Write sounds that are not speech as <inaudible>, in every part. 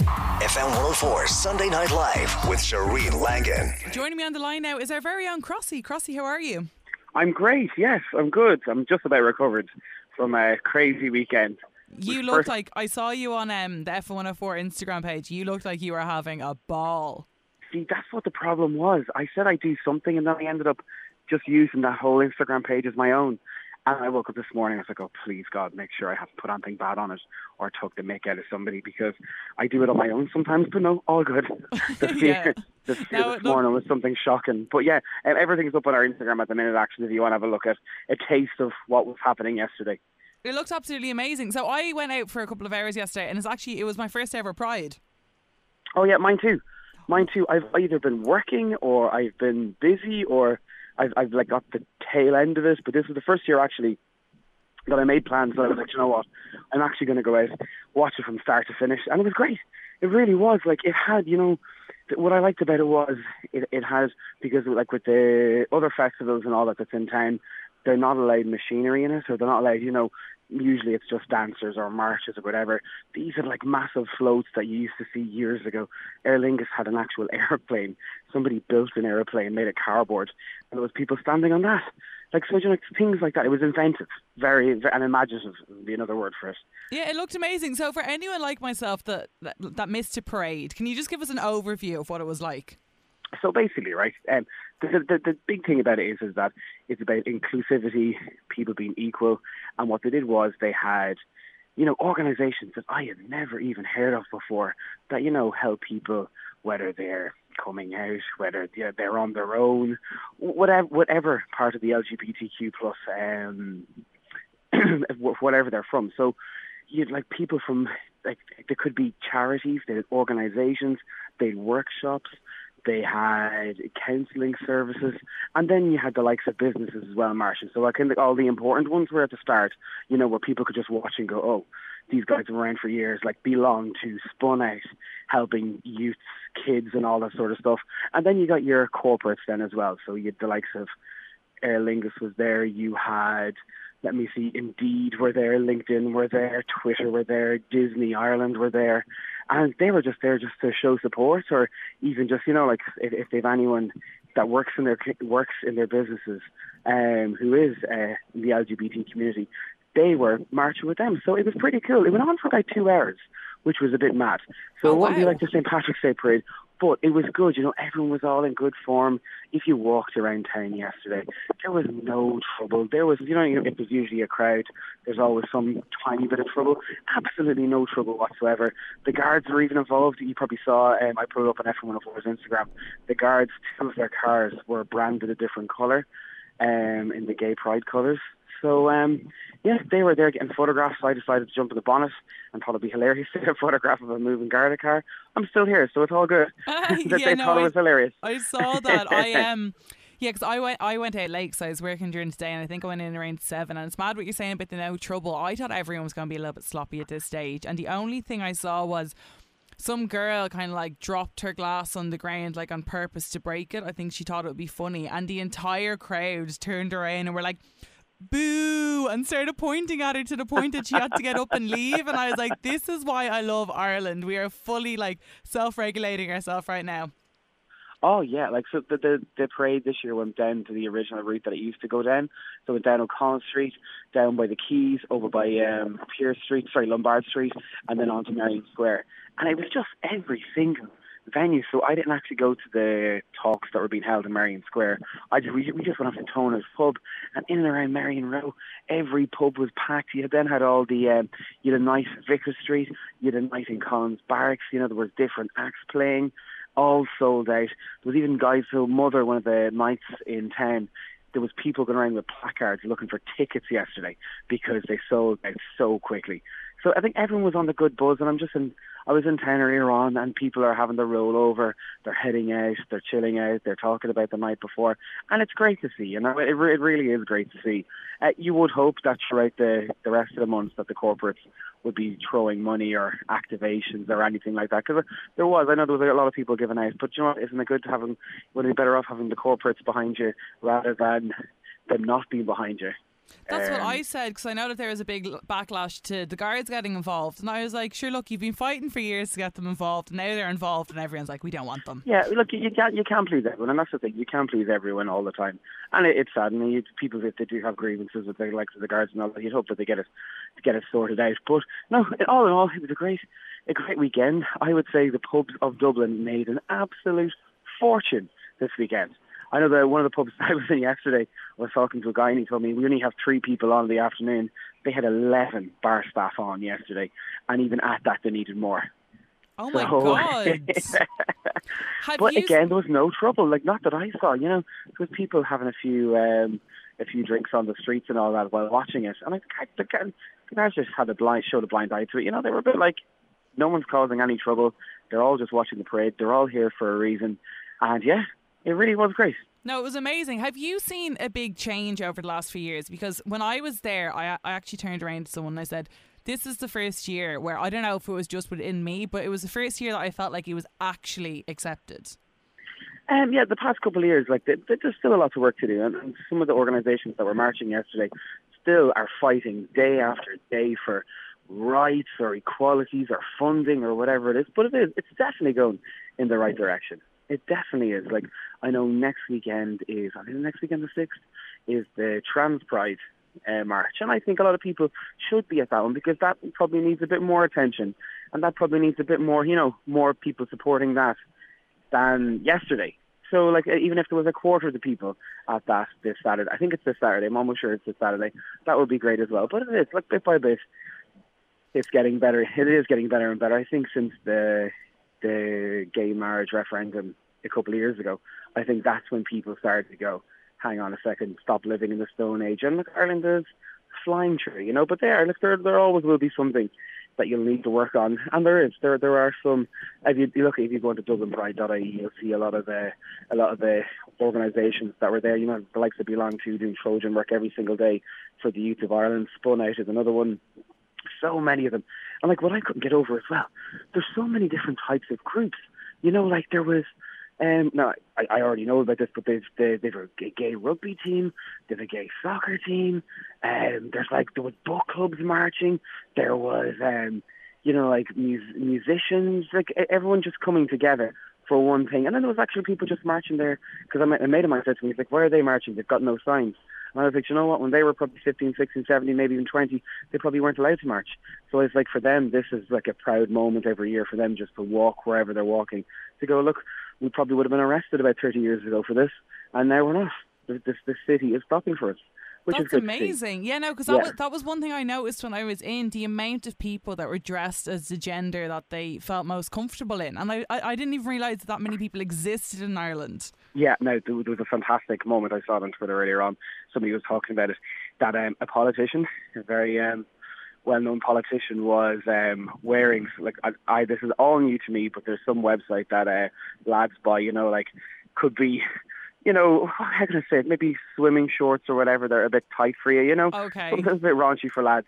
FM 104 Sunday Night Live with Shireen Langan. Joining me on the line now is our very own Crossy. Crossy, how are you? I'm great. Yes, I'm good. I'm just about recovered from a crazy weekend. You Which looked first- like I saw you on um, the F104 Instagram page. You looked like you were having a ball. See, that's what the problem was. I said I'd do something, and then I ended up just using that whole Instagram page as my own. And I woke up this morning. I was like, "Oh, please God, make sure I haven't put anything bad on it or took the make out of somebody because I do it on my own sometimes." But no, all good. <laughs> <laughs> The fear, Yeah. the fear No, this morning was something shocking. But yeah, um, everything's up on our Instagram at the minute. Actually, if you want to have a look at a taste of what was happening yesterday. It looked absolutely amazing. So I went out for a couple of hours yesterday, and it's actually it was my first ever Pride. Oh yeah, mine too. Mine too. I've either been working or I've been busy or I've I've like got the tail end of it. But this was the first year actually that I made plans that I was like, you know what, I'm actually going to go out, watch it from start to finish, and it was great. It really was. Like it had, you know, what I liked about it was it it has because like with the other festivals and all that that's in town, they're not allowed machinery in it, so they're not allowed, you know. Usually it's just dancers or marches or whatever. These are like massive floats that you used to see years ago. Aer Lingus had an actual <laughs> airplane. Somebody built an airplane, made a cardboard, and there was people standing on that. Like so, you know, things like that. It was inventive, very, very and imaginative would be another word for it. Yeah, it looked amazing. So for anyone like myself that that, that missed a parade, can you just give us an overview of what it was like? So basically, right, um, the, the, the big thing about it is, is that it's about inclusivity, people being equal, and what they did was they had, you know, organisations that I had never even heard of before that, you know, help people, whether they're coming out, whether they're, on their own, whatever, whatever part of the LGBTQ plus, um, <clears throat> whatever they're from. So you'd like people from, like, there could be charities, organisations, they had workshops, they had counselling services, and then you had the likes of businesses as well, Martian. So I think all the important ones were at the start, you know, where people could just watch and go, oh, these guys been around for years, like Belong to Spun Out, helping youths, kids, and all that sort of stuff. And then you got your corporates then as well. So you had the likes of Aer Lingus was there. You had, let me see, Indeed were there, LinkedIn were there, Twitter were there, Disney Ireland were there, and they were just there just to show support, or even just you know like if, if they've anyone that works in their works in their businesses, um, who is uh, in the LGBT community, they were marching with them. So it was pretty cool. It went on for about two hours, which was a bit mad. So Oh, it wouldn't be wow. like the St Patrick's Day parade, but it was good. You know, everyone was all in good form. If you walked around town yesterday, there was no trouble. There was, you know, if there's usually a crowd, there's always some tiny bit of trouble. Absolutely no trouble whatsoever. The guards were even involved. You probably saw, um, I put it up on F104's Instagram. The guards, two of their cars were branded a different colour, um, in the gay pride colours. So um, yeah, they were there getting photographs. So I decided to jump in the bonnet and thought it'd be hilarious to get a photograph of a moving Garda car. I'm still here, so it's all good. <laughs> <laughs> they yeah, they no, thought it I- was hilarious. I saw that. I <laughs> um yeah, 'cause I went I went out late, so I was working during the day, and I think I went in around seven. And it's mad what you're saying about the no trouble. I thought everyone was going to be a little bit sloppy at this stage, and the only thing I saw was some girl kind of like dropped her glass on the ground like on purpose to break it. I think she thought it would be funny, and the entire crowd turned around and were like. Boo! And started pointing at her to the point that she had to get up and leave. And I was like, this is why I love Ireland. We are fully like self regulating ourselves right now. Oh yeah, like so the, the the parade this year went down to the original route that it used to go down. So it went down O'Connell Street, down by the Quays, over by um, Pearse Street, sorry Lombard Street, and then onto Merrion Square. And it was just every single venue. So I didn't actually go to the talks that were being held in Merrion Square. I just we, we just went off to Toner's pub, and in and around Merrion Row, every pub was packed. You then had all the um, you had a night Vicar Street, you had a night in Collins Barracks. You know there was different acts playing all sold out. There was even guys who mother one of the nights in town. There was people going around with placards looking for tickets yesterday because they sold out so quickly. So I think everyone was on the good buzz, and I'm just in. I was in town earlier on, and people are having the rollover. They're heading out. They're chilling out. They're talking about the night before, and it's great to see. You know, it, it really is great to see. Uh, you would hope that throughout the the rest of the months that the corporates would be throwing money or activations or anything like that. Because there was, I know there was a lot of people giving out, but you know, what, isn't it good to have them? Would it be better off having the corporates behind you rather than them not being behind you? That's Um, what I said because I know that there was a big backlash to the guards getting involved, and I was like, "Sure, look, you've been fighting for years to get them involved, and now they're involved, and everyone's like, we don't want them." Yeah, look, you, can't you can't please everyone, and that's the thing. You can't please everyone all the time, and it, it's sad. And you, people if they do have grievances with the likes of the guards and all that, you'd hope that they get it get it sorted out. But no, all in all, it was a great a great weekend. I would say the pubs of Dublin made an absolute fortune this weekend. I know that one of the pubs <laughs> I was in yesterday, I was talking to a guy and he told me we only have three people on in the afternoon. They had 11 bar staff on yesterday, and even at that, they needed more. Oh my So- <laughs> god! <laughs> But you again, there was no trouble. Like not that I saw. You know, there was people having a few um, a few drinks on the streets and all that while watching it. And I think the the guys just had a blind showed a blind eye to it. You know, they were a bit like, no one's causing any trouble. They're all just watching the parade. They're all here for a reason. And yeah, it really was great. No, it was amazing. Have you seen a big change over the last few years? Because when I was there, I, I actually turned around to someone and I said, This is the first year where I don't know if it was just within me, but it was the first year that I felt like it was actually accepted. Um, yeah, the past couple of years, like th th- there's still a lot of work to do, and, and some of the organisations that were marching yesterday still are fighting day after day for rights or equalities or funding or whatever it is. But it is, it's definitely going in the right direction. It definitely is. Like I know next weekend is, I think next weekend the sixth is the Trans Pride uh, march, and I think a lot of people should be at that one because that probably needs a bit more attention, and that probably needs a bit more, you know, more people supporting that than yesterday. So, like, even if there was a quarter of the people at that this Saturday, I think it's this Saturday. I'm almost sure it's this Saturday. That would be great as well. But it is, like, bit by bit, it's getting better. It is getting better and better. I think since the the gay marriage referendum a couple of years ago, I think that's when people started to go, hang on a second, stop living in the Stone Age. And look, Ireland is flying through, you know. But there, look, there there always will be something that you'll need to work on, and there is. There there are some. If you, look, if you go into DublinPride.ie, you'll see a lot of the a lot of the organisations that were there. You know, the likes of Belong to doing Trojan work every single day for the youth of Ireland. Spun Out is another one. So many of them, and like what I couldn't get over as well. There's so many different types of groups. You know, like there was. Um, no, I, I already know about this, but they've they, they've a gay- rugby team, they've a gay soccer team. Um, there's like there was book clubs marching. There was um, you know, like mus- musicians, like everyone just coming together for one thing. And then there was actually people just marching there because a mate of mine said to me, he's like, why are they marching? They've got no signs. And I was like, you know what? When they were probably 15, 16, 17, maybe even 20, they probably weren't allowed to march. So it's like for them, this is like a proud moment every year for them just to walk wherever they're walking. To go, look, we probably would have been arrested about 30 years ago for this, and now we're not. This, this, this city is stopping for us, which That's is good to see. amazing. Yeah, no, because that, Yeah. was, that was one thing I noticed when I was in the amount of people that were dressed as the gender that they felt most comfortable in. And I, I, I didn't even realise that, that many people existed in Ireland. Yeah, no, there there was a fantastic moment I saw it on Twitter earlier on. Somebody was talking about it that um, a politician, a very um, well-known politician, was um, wearing like I, I. This is all new to me, but there's some website that uh, lads buy. You know, like could be, you know, <sighs> how can I say it? Maybe swimming shorts or whatever. They're a bit tight for you. You know, Okay. <laughs> sometimes a bit raunchy for lads.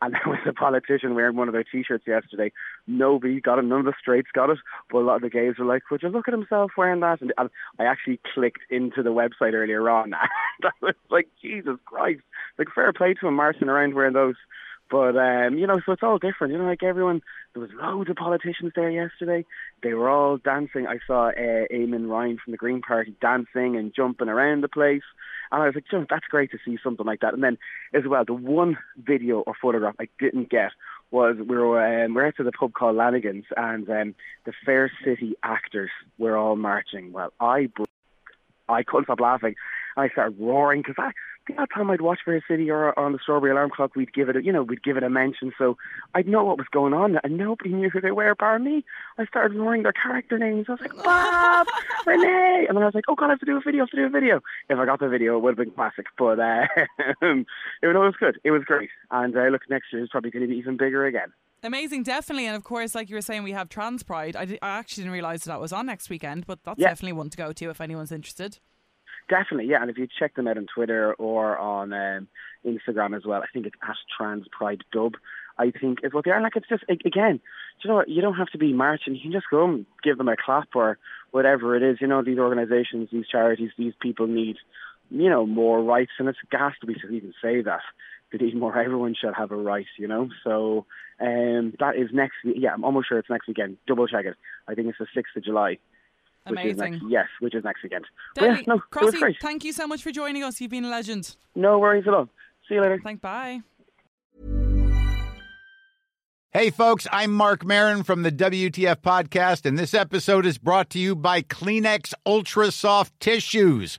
And there was a politician wearing one of their T-shirts yesterday. Nobody got it. None of the straights got it. But a lot of the gays were like, "Would you look at himself wearing that?" And, and I actually clicked into the website earlier on. <laughs> And I was like, "Jesus Christ!" Like fair play to him marching around wearing those. But um, you know, so it's all different. You know, like everyone, there was loads of politicians there yesterday. They were all dancing. I saw uh, Eamon Ryan from the Green Party dancing and jumping around the place, and I was like, that's great to see something like that. And then, as well, the one video or photograph I didn't get was we were um, we we're to the pub called Lanigan's, and um, the Fair City actors were all marching. Well, I I couldn't stop laughing. I started roaring because I the odd time I'd watch Fair City or, on the Strawberry Alarm Clock, we'd give it, a, you know, we'd give it a mention, so I'd know what was going on, and nobody knew who they were, bar me. I started roaring their character names. I was like, Bob, <laughs> Renee, and then I was like, oh god, I have to do a video, I have to do a video. If I got the video, it would have been classic, but <laughs> uh, it, was good. It was great, and uh, look, next year is probably going to be even bigger again. Amazing, definitely. And of course, like you were saying, we have Trans Pride. I, I actually didn't realise that was on next weekend, but that's Yeah. definitely one to go to if anyone's interested. Definitely, yeah. And if you check them out on Twitter or on um, Instagram as well, I think it's at Trans Pride Dub. I think is what they are. Like it's just again, you know what? You don't have to be marching. You can just go and give them a clap or whatever it is. You know, these organisations, these charities, these people need, you know, more rights, and it's gas to be to even say that. They need more. Everyone should have a right, you know. So um, that is next. Yeah, I'm almost sure it's next weekend. Double check it. I think it's the sixth of July. Which is next, Amazing. yes, which is next weekend. But yeah, Deadly. no, it was Crossy, great. thank you so much for joining us. You've been a legend. No worries at all. See you later. Thank bye. Hey, folks, I'm Marc Maron from the WTF Podcast, and this episode is brought to you by Kleenex Ultra Soft Tissues,